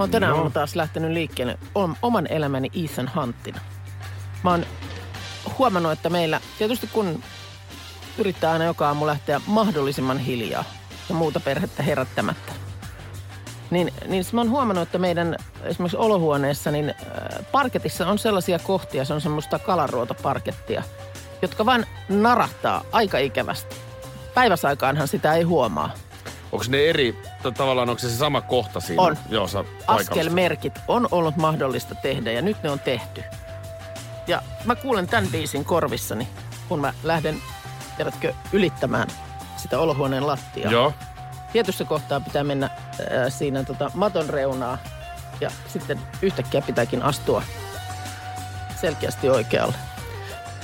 Mä oon tänä aamuna taas lähtenyt liikkeelle om- oman elämäni Ethan Hunttina. Mä oon huomannut, että meillä, tietysti kun yrittää aina joka aamu lähteä mahdollisimman hiljaa ja muuta perhettä herättämättä, niin, niin mä oon huomannut, että meidän esimerkiksi olohuoneessa, niin äh, parketissa on sellaisia kohtia, se on semmoista kalaruotoparkettia, jotka vaan narahtaa aika ikävästi. Päiväsaikaanhan sitä ei huomaa. Onko ne eri, tavallaan onko se se sama kohta siinä? On. Joo, sä askelmerkit on ollut mahdollista tehdä ja nyt ne on tehty. Ja mä kuulen tämän biisin korvissani, kun mä lähden, tiedätkö, ylittämään sitä olohuoneen lattiaa. Joo. Tietyssä kohtaa pitää mennä äh, siinä tota, maton reunaa ja sitten yhtäkkiä pitääkin astua selkeästi oikealle.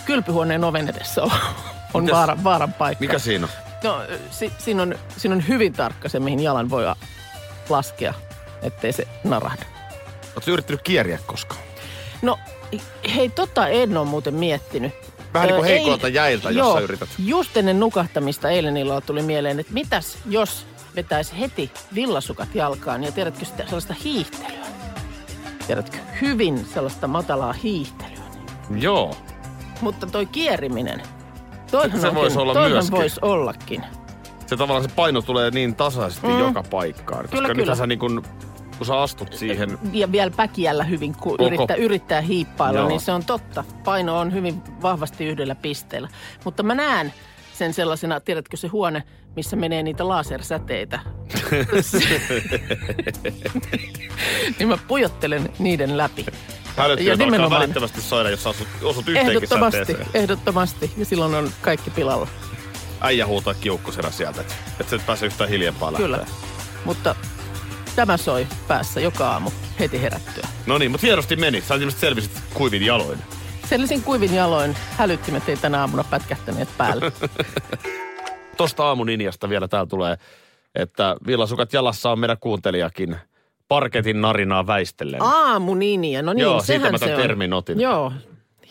Kylpyhuoneen oven edessä on, on vaaran, vaaran paikka. Mikä siinä on? No, si, siinä, on, siinä on hyvin tarkka se, mihin jalan voi laskea, ettei se narahda. Oletko yrittänyt kieriä koskaan? No, hei, tota en ole muuten miettinyt. Vähän niin kuin ei- jäiltä, jos joo, sä yrität. just ennen nukahtamista eilen illalla tuli mieleen, että mitäs jos vetäisi heti villasukat jalkaan ja tiedätkö sitä sellaista hiihtelyä? Tiedätkö, hyvin sellaista matalaa hiihtelyä. Joo. Mutta toi kieriminen, toihan, Se voisi olla myöskin. voisi ollakin. Se tavallaan se paino tulee niin tasaisesti Mm. joka paikkaan. Koska Kyllä, kyllä. sä niin kun, kun sä astut siihen, ja vielä päkiällä hyvin, kun Koko. yrittää, yrittää hiippailla, Joo. niin se on totta. Paino on hyvin vahvasti yhdellä pisteellä. Mutta mä näen sen sellaisena, tiedätkö se huone, missä menee niitä lasersäteitä. niin mä pujottelen niiden läpi. Hälyttimet Ja alkaa nimenomaan. välittömästi soida, jos sä asut, osut yhteenkin Ehdottomasti, säteeseen. ehdottomasti. Ja silloin on kaikki pilalla. Äijä huutaa kiukkusena sieltä, että et sä et pääse yhtään hiljempaa Kyllä. lähteä. Mutta tämä soi päässä joka aamu heti herättyä. No niin, mutta hienosti meni. Sä ilmeisesti selvisit kuivin jaloin. Sellisin kuivin jaloin. Hälyttimet ei tänä aamuna pätkähtäneet päälle. Tosta aamun linjasta vielä täällä tulee, että villasukat jalassa on meidän kuuntelijakin parketin narinaa väistellen. Aamuninia, no niin, Joo, siitä sehän mä se tämän on. termin otin. Joo,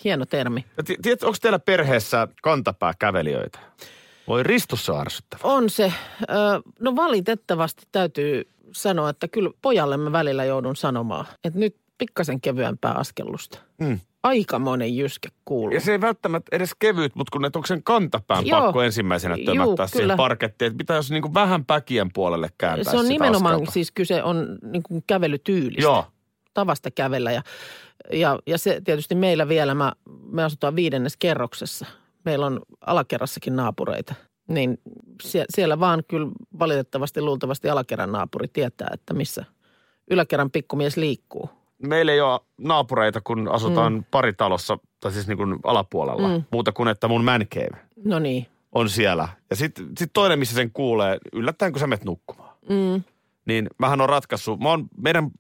hieno termi. Tiedätkö, onko teillä perheessä kantapääkävelijöitä? Voi ristussa ärsyttävä. On se. No valitettavasti täytyy sanoa, että kyllä pojalle mä välillä joudun sanomaan, että nyt pikkasen kevyempää askellusta. Mm. Aika monen jyske kuuluu. Ja se ei välttämättä edes kevyt, mutta kun et onko sen kantapään Joo. pakko ensimmäisenä Juu, tömättää siihen kyllä. parkettiin, että pitää jos niinku vähän päkien puolelle kääntää se on nimenomaan askelta. siis kyse on niin kuin kävelytyylistä. Joo. Tavasta kävellä ja, ja, ja se tietysti meillä vielä, mä, me asutaan viidennes kerroksessa. Meillä on alakerrassakin naapureita. Niin sie, siellä vaan kyllä valitettavasti luultavasti alakerran naapuri tietää, että missä yläkerran pikkumies liikkuu. Meillä ei ole naapureita, kun asutaan mm. paritalossa, tai siis niin kuin alapuolella. Mm. Muuta kuin, että mun man cave No niin. on siellä. Ja sitten sit toinen, missä sen kuulee, yllättäen kun sä menet nukkumaan. Mm. Niin mähän on ratkaissut, mä oon, meidän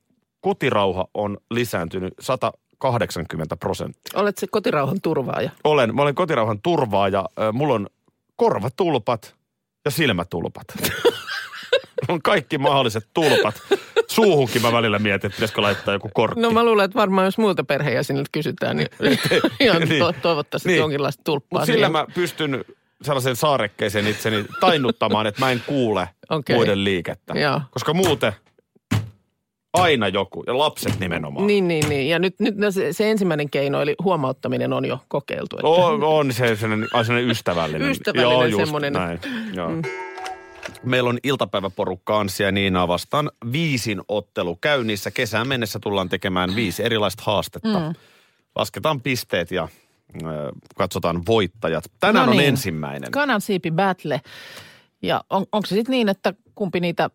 kotirauha on lisääntynyt 180 prosenttia. Olet se kotirauhan turvaaja. Olen, mä olen kotirauhan turvaaja, mulla on korvatulpat ja silmätulpat. on kaikki mahdolliset tulpat. Suuhunkin mä välillä mietin, että pitäisikö laittaa joku kortti. No mä luulen, että varmaan jos muilta perheenjäseniltä kysytään, niin ihan Niin. to, toivottavasti Niin. jonkinlaista tulppaa. Mutta sillä siihen. mä pystyn sellaisen saarekkeeseen itseni tainnuttamaan, että mä en kuule Okei. muiden liikettä. Joo. Koska muuten aina joku, ja lapset nimenomaan. Niin, niin, niin. Ja nyt, nyt no se, se ensimmäinen keino, eli huomauttaminen on jo kokeiltu. Että On, on se sellainen, ai sellainen ystävällinen. Ystävällinen Joo, just semmoinen. Näin. Joo. Mm. Meillä on iltapäiväporukka Anssi ja Niinaa vastaan viisin ottelu käynnissä. Kesään mennessä tullaan tekemään viisi erilaista haastetta. Mm. Lasketaan pisteet ja ö, katsotaan voittajat. Tänään No on niin. ensimmäinen. Kanan siipi battle. Ja on, onko se sitten niin, että kumpi niitä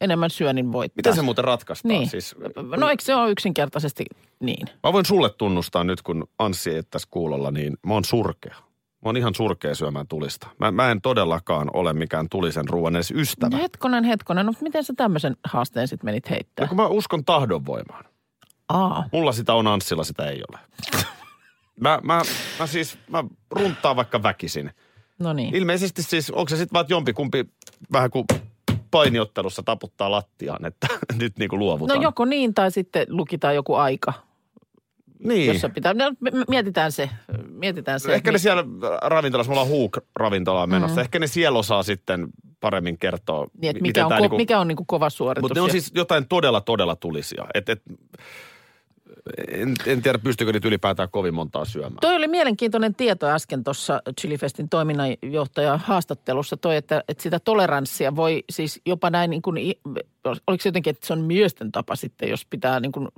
enemmän syö, niin voittaa? Miten se muuten ratkaistaan? Niin. Siis, No eikö se ole yksinkertaisesti niin? mä voin sulle tunnustaa nyt, kun Anssi ei ole tässä kuulolla, niin mä oon surkea. Mä oon ihan surkea syömään tulista. Mä, mä en todellakaan ole mikään tulisen ruoan edes ystävä. Hetkonen, hetkonen. No miten sä tämmöisen haasteen sitten menit Ja heittää? kun mä uskon tahdonvoimaan. Aa, Mulla sitä on Anssilla, sitä ei ole. Mä, mä, mä siis, mä runttaan vaikka väkisin. no niin. Ilmeisesti siis, onko se sitten vaan että jompikumpi vähän kuin painiottelussa taputtaa lattiaan, että nyt niin kuin No luovutaan. joko niin tai sitten lukitaan joku aika, niin. jossa pitää. No, mietitään se. Mietitään se. Ehkä ne siellä ravintolassa, me ollaan Huuk-ravintolaan menossa, mm. ehkä ne siellä osaa sitten paremmin kertoa, niin, mikä, on, tää ko- niinku- mikä on niin kuin kova suoritus. Mutta ne on siis jotain todella, todella tulisia. Et, et, en, en tiedä, pystyykö nyt ylipäätään kovin montaa syömään. Toi oli mielenkiintoinen tieto äsken tuossa Chilifestin toiminnanjohtaja haastattelussa toi, että, että sitä toleranssia voi siis jopa näin niin kuin, oliko se jotenkin, että se on miesten tapa sitten, jos pitää niin kuin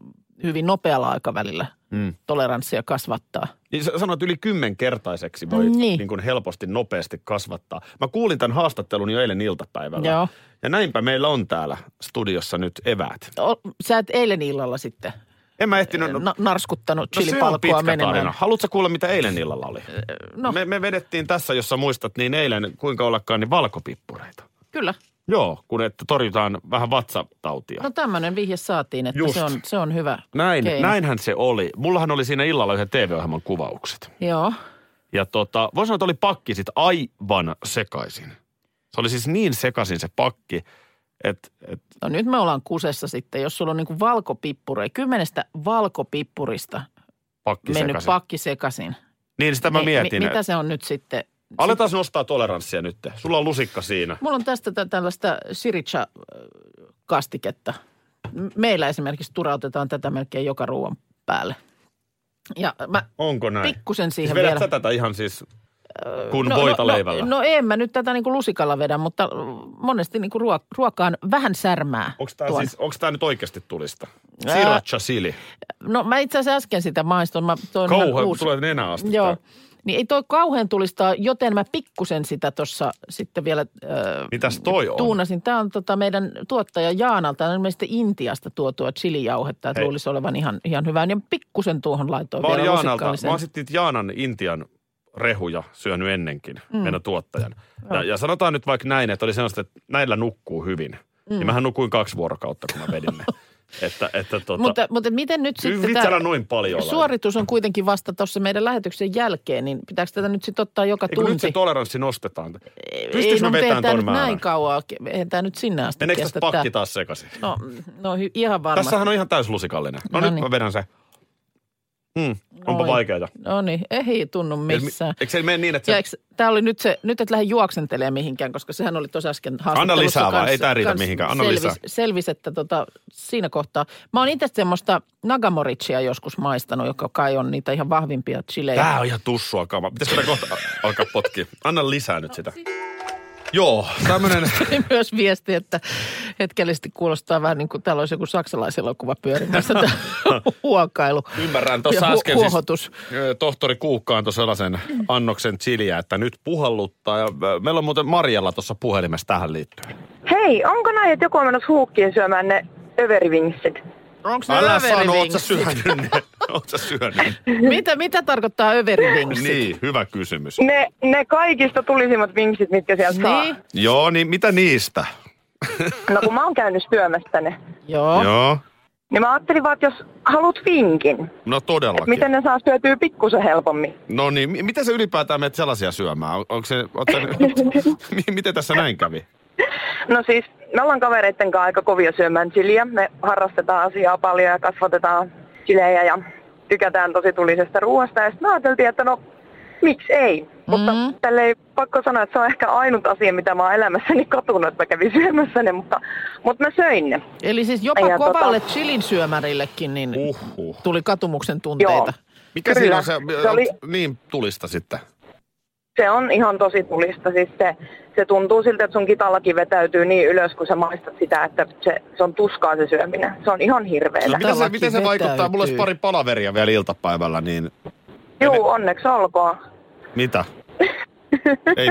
hyvin nopealla aikavälillä Mm. toleranssia kasvattaa. Niin sanoit, että yli kymmenkertaiseksi voi Niin. niin. Niin kuin helposti, nopeasti kasvattaa. Mä kuulin tämän haastattelun jo eilen iltapäivällä. Joo. Ja näinpä meillä on täällä studiossa nyt eväät. O, sä et eilen illalla sitten En mä ehtinyt... No, na- narskuttanut no chilipalkkoa pitkä menemään. tarina. Haluatko kuulla, mitä eilen illalla oli? No, Me, me vedettiin tässä, jossa muistat, niin eilen, kuinka ollakaan, niin valkopippureita. kyllä. Joo, kun että torjutaan vähän vatsatautia. No tämmöinen vihje saatiin, että Just. se on, se on hyvä Näin, keino. näinhän se oli. Mullahan oli siinä illalla yhden TV-ohjelman kuvaukset. Joo. Ja tota, voisi sanoa, että oli pakki sit aivan sekaisin. Se oli siis niin sekaisin se pakki, että et, No nyt me ollaan kusessa sitten, jos sulla on niinku valkopippureja, kymmenestä valkopippurista pakki mennyt sekaisin. pakki sekaisin. Niin sitä mä Niin, mietin. Mi- mitä se on nyt sitten? Aletaan nostaa toleranssia nyt. Sulla on lusikka siinä. Mulla on tästä tä- tällaista sriracha-kastiketta. M- Meillä esimerkiksi turautetaan tätä melkein joka ruoan päälle. Ja mä Onko näin? pikkusen Siis siihen vedät vielä... sä tätä ihan siis kun no, voita no, leivällä? No, no en mä nyt tätä niinku lusikalla vedä, mutta monesti niinku ruo- ruokaan vähän särmää. Onko tämä siis, onks tää nyt oikeasti tulista? Ää, Sriracha chili. No mä itse asiassa äsken sitä maistoin. Mä toin Kauhean, uusi- tulee nenä asti. Joo. tää. Niin ei toi kauhean tulista, joten mä pikkusen sitä tuossa sitten vielä äh, Mitäs toi on? tuunasin. Tämä on tota meidän tuottaja Jaanalta, on ilmeisesti Intiasta tuotua chilijauhetta, että Hei. luulisi olevan ihan, ihan hyvä. Ja pikkusen tuohon laitoin Mä vielä Jaanalta, mä oon sitten Jaanan Intian rehuja syönyt ennenkin, mm. meidän tuottajan. Ja, ja sanotaan nyt vaikka näin, että oli sellaista, että näillä nukkuu hyvin. Mm. Ja mähän nukuin kaksi vuorokautta, kun mä vedin ne. että, että tota, Mutta, mutta miten nyt sitten vitsi, tämä noin paljon suoritus on kuitenkin vasta tuossa meidän lähetyksen jälkeen, niin pitääkö tätä nyt sitten ottaa joka Eikö tunti? nyt se toleranssi nostetaan? ei, Pystyis no, mutta eihän vetämään ton nyt määrän? näin kauan, eihän tämä nyt sinne asti Meneekö tässä pakki taas sekaisin? No, no ihan varmasti. Tässähän on ihan täyslusikallinen. No, No nyt niin. mä vedän se. Hmm, onpa Oi. vaikeaa. No niin, ei tunnu missään. Eikö se mene niin, että se... tämä oli nyt se, nyt et lähde juoksentelemaan mihinkään, koska sehän oli tuossa äsken haastattelussa. lisää vaan, kans- ei tää riitä mihinkään, anna selvis, lisää. Selvis, että tota, siinä kohtaa. Mä oon itse semmoista nagamorichia joskus maistanut, joka kai on niitä ihan vahvimpia chilejä. Tää on ihan tussua kama. Pitäisikö kohta alkaa potkia? Anna lisää nyt sitä. Joo, tämmönen... Tuli myös viesti, että hetkellisesti kuulostaa vähän niin kuin täällä olisi joku saksalaiselokuva pyörimässä tämä huokailu. Ymmärrän. Tuossa hu- äsken siis huohotus. tohtori Kuukka antoi sellaisen annoksen chiliä, että nyt puhalluttaa. Ja meillä on muuten Marjalla tuossa puhelimessa tähän liittyen. Hei, onko näin, että joku on menossa huukkiin syömään ne överivingsit? Onko ne Älä sano, oot sä syönyt ne? Oot sä syönyt mitä, mitä tarkoittaa överivingsit? Niin, hyvä kysymys. Ne, ne kaikista tulisimmat vinksit, mitkä sieltä Niin, saa. Joo, niin mitä niistä? No kun mä oon käynyt syömässä ne, joo. Joo, niin mä ajattelin vaan, että jos haluat vinkin, no todellakin. miten ne saa syötyä pikkusen helpommin. No niin, mi- miten se ylipäätään menet sellaisia syömään? On- Onko se, mi- miten tässä näin kävi? No siis, me ollaan kavereitten kanssa aika kovia syömään chiliä. Me harrastetaan asiaa paljon ja kasvatetaan chilejä ja tykätään tosi tulisesta ruoasta. Ja sitten me ajateltiin, että no, miksi ei? Mutta Mm. tälle ei pakko sanoa, että se on ehkä ainut asia, mitä mä oon elämässäni katunut, että mä kävin syömässä ne, mutta, mutta mä söin ne. Eli siis jopa Ja kovalle tota- chilin syömärillekin niin Uhuh. tuli katumuksen tunteita. Mikä Kyllä. siinä on se, Se oli- niin tulista sitten? Se on ihan tosi tulista. Siis se, se tuntuu siltä, että sun kitallakin vetäytyy niin ylös, kun sä maistat sitä, että se, se on tuskaa se syöminen. Se on ihan hirveetä. No, miten, se, miten se vaikuttaa? Mulla olisi pari palaveria vielä iltapäivällä, niin Juu, onneksi olkoon. mitä? Ei,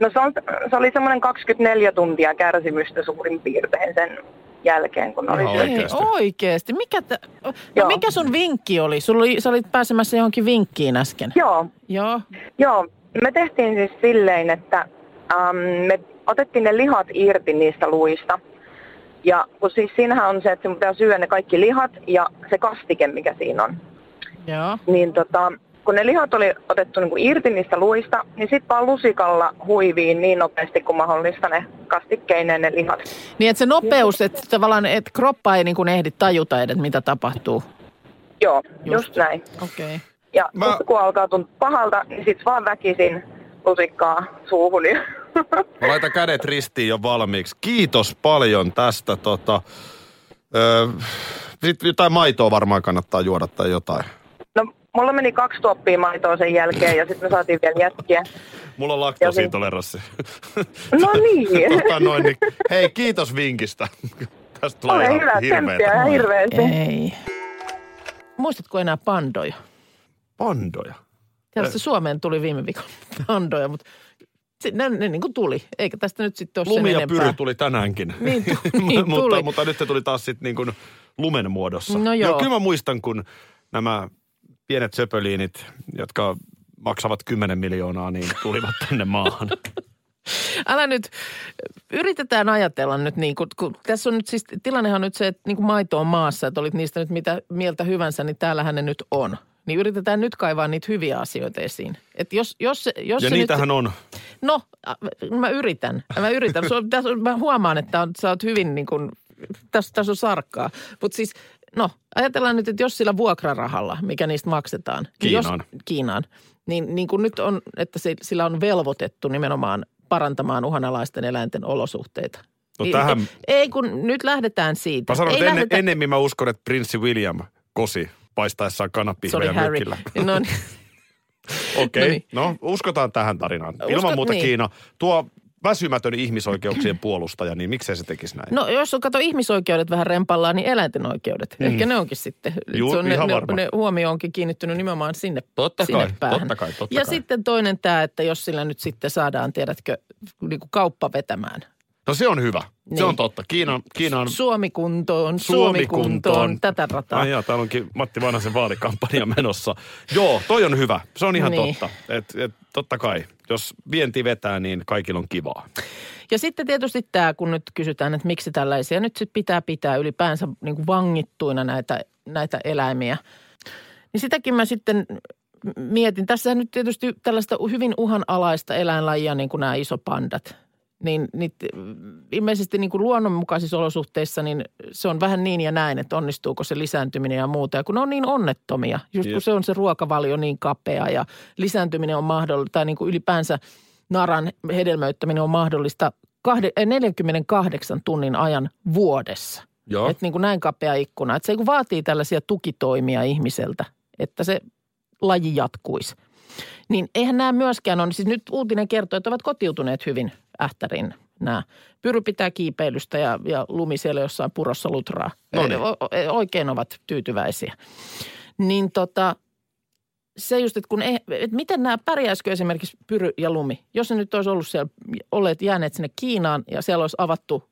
No se, on, se oli semmoinen 24 tuntia kärsimystä suurin piirtein sen jälkeen, kun oli. Ei, Oikeesti. oikeesti. Mikä, t- no, Joo. mikä sun vinkki oli? Sulla oli? Sä olit pääsemässä johonkin vinkkiin äsken. Joo, Joo. joo. Me tehtiin siis silleen, että äm, me otettiin ne lihat irti niistä luista. Ja kun siis siinähän on se, että sinun pitää syödä ne kaikki lihat ja se kastike, mikä siinä on. Joo. Niin tota, kun ne lihat oli otettu niin kuin irti niistä luista, niin sitten vaan lusikalla huiviin niin nopeasti kuin mahdollista ne kastikkeineen ne lihat. Niin, että se nopeus, että tavallaan, että kroppa ei niin kuin ehdi tajuta edes, mitä tapahtuu. Joo, just, just näin. Okei. Okay. Ja Mä- Mä... kun alkaa tuntua pahalta, niin sitten vaan väkisin lusikkaa suuhun. ja- Mä laitan kädet ristiin jo valmiiksi. Kiitos paljon tästä. Tota, öö, sitten jotain maitoa varmaan kannattaa juoda tai jotain. No, mulla meni kaksi tuoppia maitoa sen jälkeen ja sitten me saatiin vielä jätkiä. Mulla on laktoosintoleranssi. No niin. tota noin, niin, hei, kiitos vinkistä. Tästä tulee Ole ihan hyvä, hirveetä. hirveästi. Ei. Muistatko enää pandoja? Pandoja. Tietysti Suomeen tuli viime viikolla pandoja, mutta se, ne, ne niin kuin tuli. Eikä tästä nyt sitten ole Lumi sen ja enempää. pyry tuli tänäänkin. Niin tu- niin mutta, tuli. mutta nyt se tuli taas sitten niin kuin lumen muodossa. No joo. kyllä mä muistan, kun nämä pienet söpöliinit, jotka maksavat 10 miljoonaa, niin tulivat tänne maahan. Älä nyt, yritetään ajatella nyt niin kuin, kun tässä on nyt siis, tilannehan on nyt se, että niin kuin maito on maassa, että olit niistä nyt mitä mieltä hyvänsä, niin täällähän ne nyt on. Niin yritetään nyt kaivaa niitä hyviä asioita esiin. Että jos, jos, jos Ja niitähän nyt, on. No, mä yritän. Mä yritän. Tässä Mä huomaan, että on, sä oot hyvin niin kuin, tässä, tässä on sarkkaa. Mutta siis, no, ajatellaan nyt, että jos sillä vuokrarahalla, mikä niistä maksetaan. niin Kiinaan. Jos, Kiinaan. Niin, niin kuin nyt on, että se, sillä on velvoitettu nimenomaan parantamaan uhanalaisten eläinten olosuhteita. No Niin, tähän- Ei, kun nyt lähdetään siitä. Mä sanon, ei että ennen, lähdetä- ennemmin mä uskon, että prinssi William kosi paistaessaan kanapihvejä Harry. mökillä. No niin. Okei, No niin. no uskotaan tähän tarinaan. Uskot- Ilman muuta niin. Kiina. Tuo väsymätön ihmisoikeuksien puolustaja, niin miksei se tekisi näin? No jos on kato ihmisoikeudet vähän rempallaan, niin eläinten oikeudet. Mm. Ehkä ne onkin sitten. Juu, se on ne, ihan ne, varma. ne huomio onkin kiinnittynyt nimenomaan sinne, Totta sinne kai, päähän. totta kai, totta ja kai. sitten toinen tämä, että jos sillä nyt sitten saadaan, tiedätkö, niin kuin kauppa vetämään. No se on hyvä. Niin. Se on totta. Kiina, Kiina on... Suomi kuntoon, Suomi kuntoon, tätä rataa. Ai jaa, täällä onkin Matti Vanhasen vaalikampanja menossa. Joo, toi on hyvä. Se on ihan Niin. totta. Et, et, totta kai, jos vienti vetää, niin kaikilla on kivaa. Ja sitten tietysti tämä, kun nyt kysytään, että miksi tällaisia nyt sit pitää pitää ylipäänsä niin kuin vangittuina näitä, näitä eläimiä. Niin sitäkin mä sitten mietin. Tässä nyt tietysti tällaista hyvin uhanalaista eläinlajia, niin kuin nämä isopandat. Niin, niin ilmeisesti niin kuin luonnonmukaisissa olosuhteissa, niin se on vähän niin ja näin, että onnistuuko se lisääntyminen ja muuta. Ja kun ne on niin onnettomia, just kun se on se ruokavalio niin kapea ja lisääntyminen on mahdollista, tai niin kuin ylipäänsä naran hedelmöittäminen on mahdollista kahde, eh, 48 tunnin ajan vuodessa. Joo. Että niin kuin näin kapea ikkuna. Että se kun vaatii tällaisia tukitoimia ihmiseltä, että se laji jatkuisi. Niin eihän nämä myöskään ole, siis nyt uutinen kertoo, että ovat kotiutuneet hyvin ähtärin nämä. Pyry pitää kiipeilystä ja, ja lumi siellä jossain purossa lutraa. No niin. O- Oikein ovat tyytyväisiä. Niin tota, se just, että kun ei, että miten nämä pärjäisikö esimerkiksi Pyry ja Lumi, jos ne nyt olisi ollut siellä, olleet jääneet sinne Kiinaan ja siellä olisi avattu,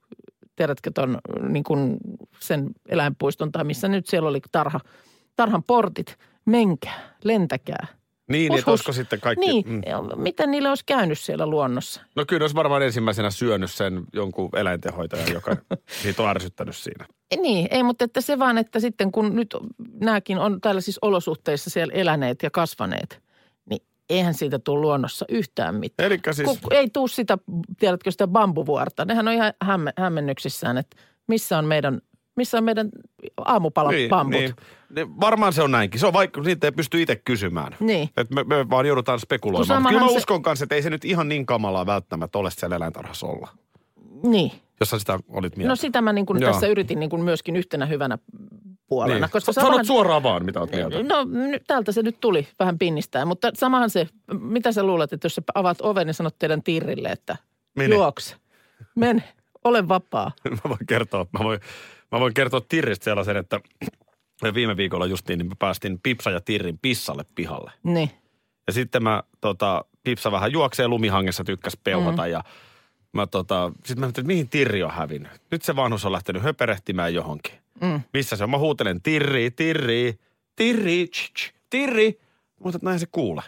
tiedätkö ton niin kuin sen eläinpuiston tai missä nyt siellä oli tarha, tarhan portit, menkää, lentäkää. Niin, Hus, että olisiko sitten kaikki... Niin, Mm. miten niille olisi käynyt siellä luonnossa? No kyllä ne olisi varmaan ensimmäisenä syönyt sen jonkun eläintenhoitajan, joka niitä on ärsyttänyt siinä. Ei, Niin, ei, mutta että se vaan, että sitten kun nyt nämäkin on tällaisissa olosuhteissa siellä eläneet ja kasvaneet, niin eihän siitä tule luonnossa yhtään mitään. Elikkä siis... Kun ei tuu sitä, tiedätkö, sitä bambuvuorta. Nehän on ihan hämme, hämmennyksissään, että missä on meidän, missä on meidän aamupalabambut. Niin, niin. Varmaan se on näinkin. Se on vaikka, niitä ei pysty itse kysymään. Niin. Et me, me vaan joudutaan spekuloimaan. Kyllä mä se- uskon kanssa, että ei se nyt ihan niin kamalaa välttämättä ole siellä eläintarhassa olla. niin. Jos sä sitä olit mieltä. No sitä mä niin kuin tässä yritin niin kuin myöskin yhtenä hyvänä puolena. niin. Koska Sa- Sanot samahan- suoraan vaan, mitä oot mieltä. No täältä se nyt tuli vähän pinnistää, mutta samahan se, mitä sä luulet, että jos sä avaat oven ja sanot teidän tirrille, että Mene. juokse, mene, ole vapaa. mä voin kertoa, mä voin, mä voin kertoa Tirristä sellaisen, että viime viikolla justiin niin mä päästin Pipsa ja Tirrin pissalle pihalle. Niin, Ja sitten mä, tota, Pipsa vähän juoksee lumihangessa, tykkäs peuhata mm. ja mä tota, sitten mä mietin, että mihin Tirri on hävinnyt. Nyt se vanhus on lähtenyt höperehtimään johonkin. mm. Missä se on? Mä huutelen Tirri, Tirri, Tirri, tsch, tsch, Tirri. Mutta näin se kuule.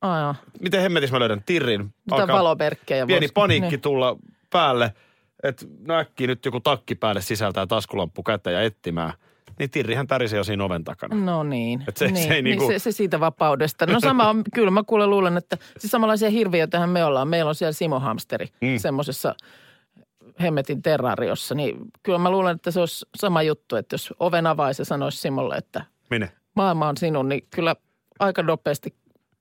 Aa, Miten hemmetis mä löydän tirrin? mitä valomerkkejä pieni voisi- paniikki Niin. tulla päälle, että no äkkiä nyt joku takki päälle sisältää taskulamppu kättä ja etsimään. Niin tirrihän tärisee jo siinä oven takana. No niin. Et se- niin. se ei niin niinku- se, se siitä vapaudesta. No sama on, kyllä mä kuulen luulen, että siis samanlaisia hirviöitähän me ollaan. Meillä on siellä Simo Hamsteri mm. semmoisessa hemmetin terrariossa. Niin kyllä mä luulen, että se olisi sama juttu, että jos oven avaisi ja sanoisi Simolle, että Mene. maailma on sinun, niin kyllä aika nopeasti.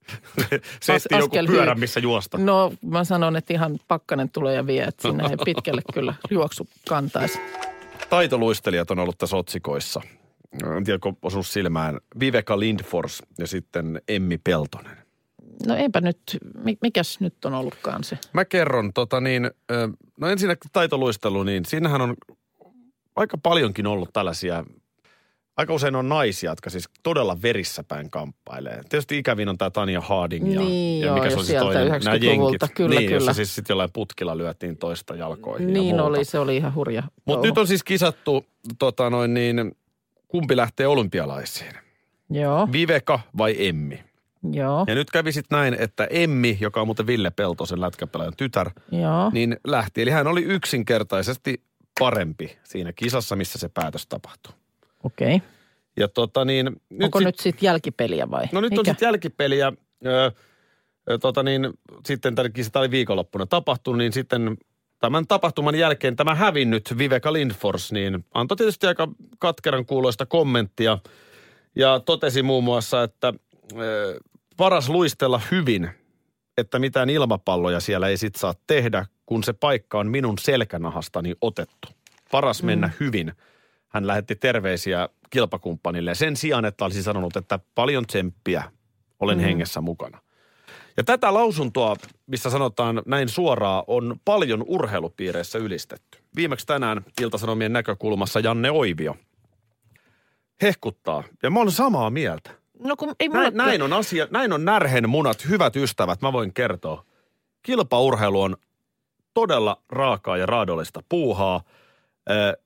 Setti joku askel pyörä, missä juosta. No mä sanon, että ihan pakkanen tulee ja vie, että sinne ei pitkälle kyllä juoksu kantaisi. Taitoluistelijat on ollut tässä otsikoissa. En tiedä, onko osunut silmään. Viveka Lindfors ja sitten Emmi Peltonen. No eipä nyt, mi- mikäs nyt on ollutkaan se? Mä kerron, tota niin, no ensinnäkin taitoluistelu, niin siinähän on aika paljonkin ollut tällaisia, aika usein on naisia, jotka siis todella verissä päin kamppailee. Tietysti ikävin on tämä Tanja Harding ja, Niin, ja joo, mikä ja se oli se sieltä toinen, nämä 90-luvulta, jenkit. kyllä, niin, kyllä. jossa siis sitten jollain putkilla lyötiin toista jalkoihin ja Niin muuta. oli, se oli ihan hurja. Mutta nyt on siis kisattu, tota noin niin, kumpi lähtee olympialaisiin. Joo, Viveka vai Emmi? joo, Ja nyt kävi sitten näin, että Emmi, joka on muuten Ville Peltosen lätkäpelaajan tytär, joo. niin lähti. Eli hän oli yksinkertaisesti parempi siinä kisassa, missä se päätös tapahtui. Okei. Okay. Ja tota niin... Nyt Onko sit, nyt sitten jälkipeliä vai? No nyt on Mikä? sitten jälkipeliä. Öö, tota niin, sitten tämä oli viikonloppuna tapahtunut, niin sitten tämän tapahtuman jälkeen tämä hävinnyt Viveka Lindfors, niin antoi tietysti aika katkeran kuuloista kommenttia ja totesi muun muassa, että ö, paras luistella hyvin, että mitään ilmapalloja siellä ei sit saa tehdä, kun se paikka on minun selkänahastani otettu. Paras mennä hyvin. Hän lähetti terveisiä kilpakumppanille sen sijaan, että olisi sanonut, että paljon tsemppiä, olen hengessä mukana. Ja tätä lausuntoa, missä sanotaan näin suoraan, on paljon urheilupiireissä ylistetty. Viimeksi tänään Iltasanomien näkökulmassa Janne Oivio hehkuttaa. Ja mä olen samaa mieltä. No kun ei. Näin, näin on asia, näin on närhen munat, hyvät ystävät, mä voin kertoa. Kilpaurheilu on todella raakaa ja raadollista puuhaa. Ö,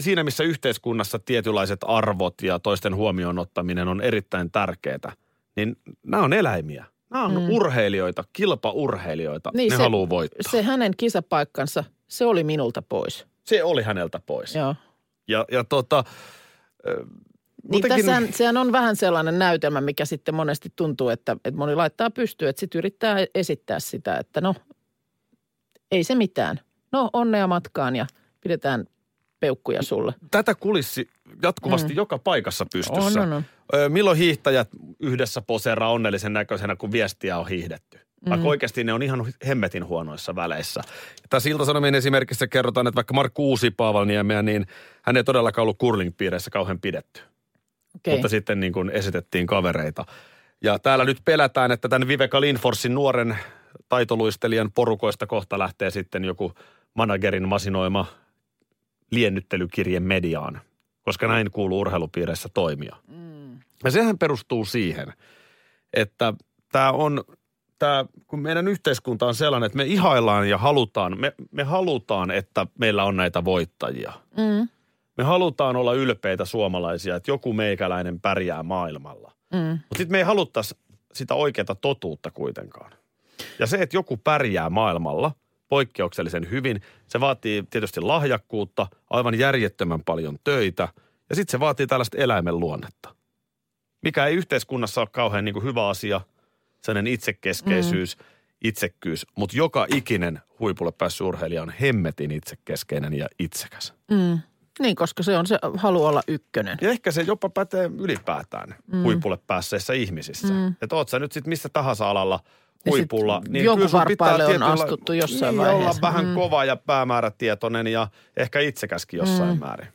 siinä, missä yhteiskunnassa tietynlaiset arvot ja toisten huomioon ottaminen on erittäin tärkeää, niin nämä on eläimiä. Nämä on mm. urheilijoita, kilpaurheilijoita. Niin ne se, haluaa voittaa. Se hänen kisapaikkansa, se oli minulta pois. Se oli häneltä pois. Joo. Ja, ja tota, Niin muutenkin- tässähän, sehän on vähän sellainen näytelmä, mikä sitten monesti tuntuu, että, että moni laittaa pystyyn, että sitten yrittää esittää sitä, että no, ei se mitään. No, onnea matkaan ja pidetään peukkuja sulle. tätä kulissi jatkuvasti mm. joka paikassa pystyssä. On, on, on. Milloin hiihtäjät yhdessä poseeraa onnellisen näköisenä, kun viestiä on hiihdetty? Mm. Vaikka oikeasti ne on ihan hemmetin huonoissa väleissä. Tässä Ilta-Sanomien esimerkissä kerrotaan, että vaikka Markku Uusi Paavalniemeä, niin hän ei todellakaan ollut curling-piireissä kauhean pidetty. Okei. Mutta sitten niin kuin esitettiin kavereita. Ja täällä nyt pelätään, että tämän Viveka Lindforsin nuoren taitoluistelijan porukoista kohta lähtee sitten joku managerin masinoima liennyttelykirje mediaan, koska näin kuuluu urheilupiireissä toimia. Mm. Ja sehän perustuu siihen, että tämä on, tää, kun meidän yhteiskunta on sellainen, että me ihaillaan ja halutaan, me, me halutaan, että meillä on näitä voittajia. Mm, Me halutaan olla ylpeitä suomalaisia, että joku meikäläinen pärjää maailmalla. mm. Mutta sitten me ei haluttaisi sitä oikeaa totuutta kuitenkaan. Ja se, että joku pärjää maailmalla poikkeuksellisen hyvin, se vaatii tietysti lahjakkuutta, aivan järjettömän paljon töitä ja sitten se vaatii tällaista eläimen luonnetta. Mikä ei yhteiskunnassa ole kauhean niin kuin hyvä asia, sellainen itsekeskeisyys, mm. itsekkyys, mutta joka ikinen huipulle päässyt urheilija on hemmetin itsekeskeinen ja itsekäs. Mm. Niin, koska se on se halu olla ykkönen. Ja ehkä se jopa pätee ylipäätään mm. huipulle päässeissä ihmisissä. Mm. Että oot sä nyt sitten missä tahansa alalla huipulla. niin jonkun varpaille on tietyllä- astuttu jossain niin, vaiheessa. olla vähän Mm. kova ja päämäärätietoinen ja ehkä itsekäskin jossain mm. määrin.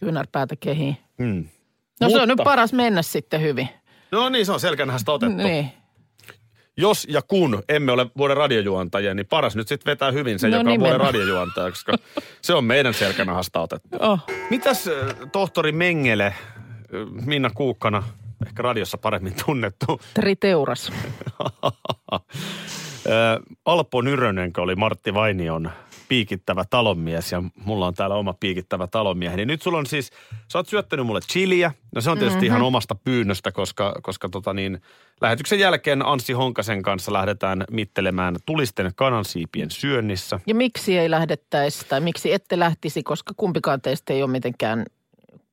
Kyynärpäätä kehiin. Mm. No se on nyt Mutta- paras mennä sitten hyvin. No niin, se on selkänähästä otettu. Niin. Jos ja kun emme ole vuoden radiojuontajia, niin paras nyt sitten vetää hyvin se, No joka on vuoden nimenomaan. radiojuontaja, koska se on meidän selkänahasta otettu. Oh. Mitäs äh, tohtori Mengele, äh, Minna Kuukkana, ehkä radiossa paremmin tunnettu, Triteuras. Alpo Nyrönen, oli Martti Vainion piikittävä talonmies ja mulla on täällä oma piikittävä talonmieheni. Niin nyt sulla on siis, sä oot syöttänyt mulle chiliä. No se on tietysti mm-hmm. ihan omasta pyynnöstä, koska, koska tota niin, lähetyksen jälkeen Anssi Honkasen kanssa lähdetään mittelemään tulisten kanansiipien syönnissä. Ja miksi ei lähdettäisi tai miksi ette lähtisi, koska kumpikaan teistä ei ole mitenkään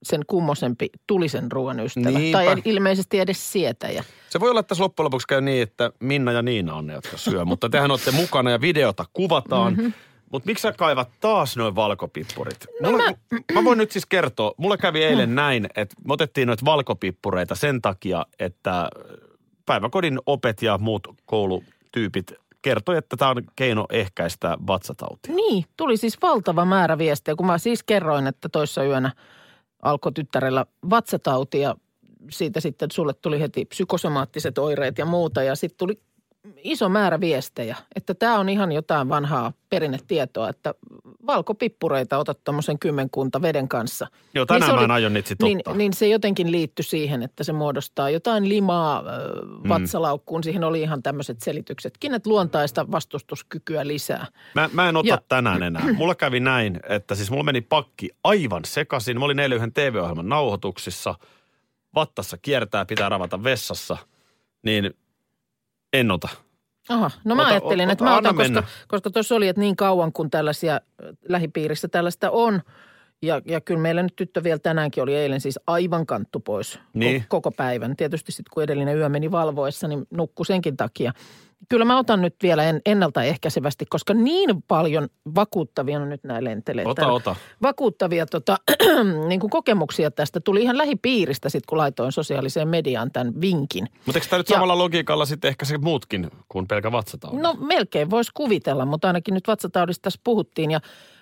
sen kummosempi tulisen ruoan ystävä. Niinpä. Tai ilmeisesti edes sietäjä. Se voi olla, että tässä loppujen lopuksi käy niin, että Minna ja Niina on ne, jotka syö. mutta tehän olette mukana ja videota kuvataan. Mm-hmm. Mutta miksi sä kaivat taas noin valkopippurit? No mulla, mä- mä voin nyt siis kertoa. Mulle kävi eilen mm. näin, että me otettiin noita valkopippureita sen takia, että päiväkodin opet ja muut koulutyypit kertoi, että tämä on keino ehkäistä vatsatautia. Niin, tuli siis valtava määrä viestejä, kun mä siis kerroin, että toissa yönä alkoi tyttärellä vatsatauti ja siitä sitten sulle tuli heti psykosomaattiset oireet ja muuta. Ja sitten tuli iso määrä viestejä, että tämä on ihan jotain vanhaa perinnetietoa, että valkopippureita otat tuommoisen kymmenkunta veden kanssa. Joo, tänään se mä en aion niitä sit niin, ottaa. niin se jotenkin liittyi siihen, että se muodostaa jotain limaa Mm. vatsalaukkuun. Siihen oli ihan tämmöiset selityksetkin, että luontaista vastustuskykyä lisää. Mä, mä en ota ja. tänään enää. Mulla kävi näin, että siis mulla meni pakki aivan sekaisin. Mä olin eilen yhden TV-ohjelman nauhoituksissa. Vattassa kiertää, pitää ravata vessassa. Niin en ota. Aha, no mä Ota- ajattelin, ota- että mä otan, koska, koska tuossa oli, että niin kauan kun tällaisia ö, lähipiirissä tällaista on, ja, ja kyllä meillä nyt tyttö vielä tänäänkin oli eilen siis aivan kanttu pois Niin. ko- koko päivän. Tietysti sitten kun edellinen yö meni valvoessa, niin nukku senkin takia. Kyllä mä otan nyt vielä en, ennaltaehkäisevästi, koska niin paljon vakuuttavia, no nyt näin lentelee. Ota, täällä. ota. Vakuuttavia tota, niin kuin kokemuksia tästä tuli ihan lähipiiristä sitten, kun laitoin sosiaaliseen mediaan tämän vinkin. Mutta eikö tämä nyt Ja- samalla logiikalla sitten ehkä se muutkin kuin pelkä vatsatauti? No melkein voisi kuvitella, mutta ainakin nyt vatsataudista tässä puhuttiin. Ja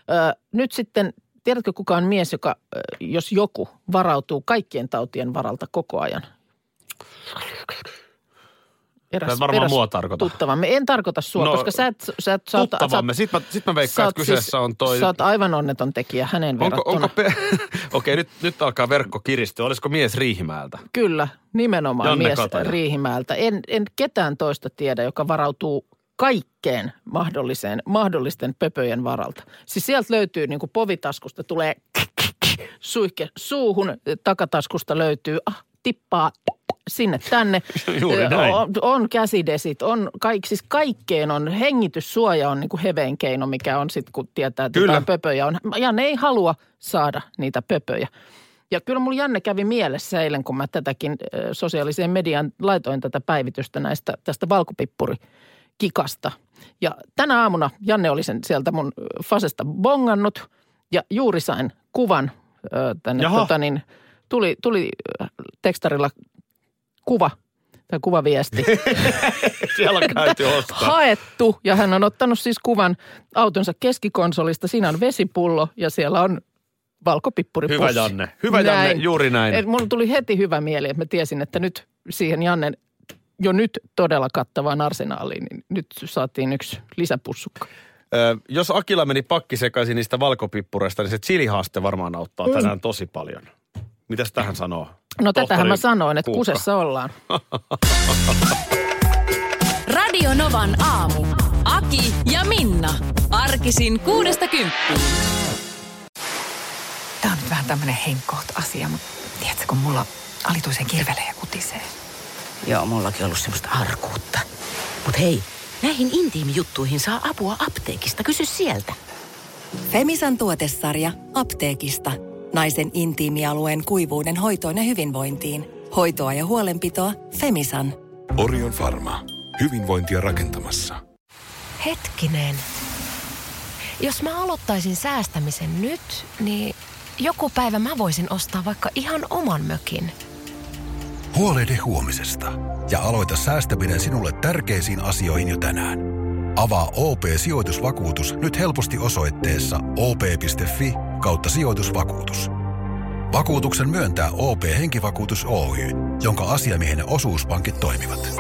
ö, nyt sitten, tiedätkö kuka on mies, joka, jos joku, varautuu kaikkien tautien varalta koko ajan? Eräs, et varmaan mua tarkoita. Tuttavamme. En tarkoita sua, No, koska sä et, sä et, sä oot- Tuttavamme. Sitten mä, sit mä veikkaan, että kyseessä on toi... Sä oot aivan onneton tekijä hänen Onko, verrattuna. onko pe... Okei, nyt, nyt alkaa verkko kiristyä. Olisiko mies Riihimäeltä? Kyllä, nimenomaan Janne mies Kataja. Riihimäeltä. En, en ketään toista tiedä, joka varautuu kaikkeen mahdolliseen, mahdollisten pöpöjen varalta. Siis sieltä löytyy niin kuin povitaskusta, tulee suihke suuhun, takataskusta löytyy, ah, tippaa sinne tänne. Juuri näin. On, on käsidesit, on kaik, siis kaikkeen on, hengityssuoja on niin kuin heveen keino, mikä on sitten, kun tietää, että Kyllä. pöpöjä on. Janne ei halua saada niitä pöpöjä. Ja kyllä mulla Janne kävi mielessä eilen, kun mä tätäkin sosiaaliseen mediaan laitoin tätä päivitystä näistä, tästä valkopippurikikasta. Ja tänä aamuna Janne oli sen sieltä mun Fasesta bongannut ja juuri sain kuvan ö, tänne. Jaha. Tota niin, tuli, tuli tekstarilla kuva tai kuvaviesti. Siellä on käyty ostaa. haettu ja hän on ottanut siis kuvan autonsa keskikonsolista. Siinä on vesipullo ja siellä on valkopippuripussi. Hyvä Janne. Hyvä Janne, juuri näin. Et mulla tuli heti hyvä mieli, että mä tiesin, että nyt siihen Jannen jo nyt todella kattavaan arsenaaliin, niin nyt saatiin yksi lisäpussukka. Jos Akila meni pakki sekaisin niistä valkopippureista, niin se chilihaaste varmaan auttaa tänään tosi paljon. Mitäs tähän sanoo? No tätähän Tohtori mä sanoin, että Kuukka. kusessa ollaan. Radio Novan aamu. Aki ja Minna. Arkisin kuudesta kymppiin. Tämä on nyt vähän tämmöinen henkkoht asia, mutta tiedätkö, kun mulla alituisen kirvelee ja kutisee. Joo, mullakin ollut semmoista arkuutta. Mut hei, näihin intiimijuttuihin saa apua apteekista. Kysy sieltä. Femisan tuotesarja apteekista. Naisen intiimialueen kuivuuden hoitoon ja hyvinvointiin. Hoitoa ja huolenpitoa Femisan. Orion Pharma. Hyvinvointia rakentamassa. Hetkinen. Jos mä aloittaisin säästämisen nyt, niin joku päivä mä voisin ostaa vaikka ihan oman mökin. Huolehdi huomisesta ja aloita säästäminen sinulle tärkeisiin asioihin jo tänään. Avaa OP-sijoitusvakuutus nyt helposti osoitteessa op.fi kautta sijoitusvakuutus. Vakuutuksen myöntää OP-henkivakuutus Oy, jonka asiamiehen osuuspankit toimivat.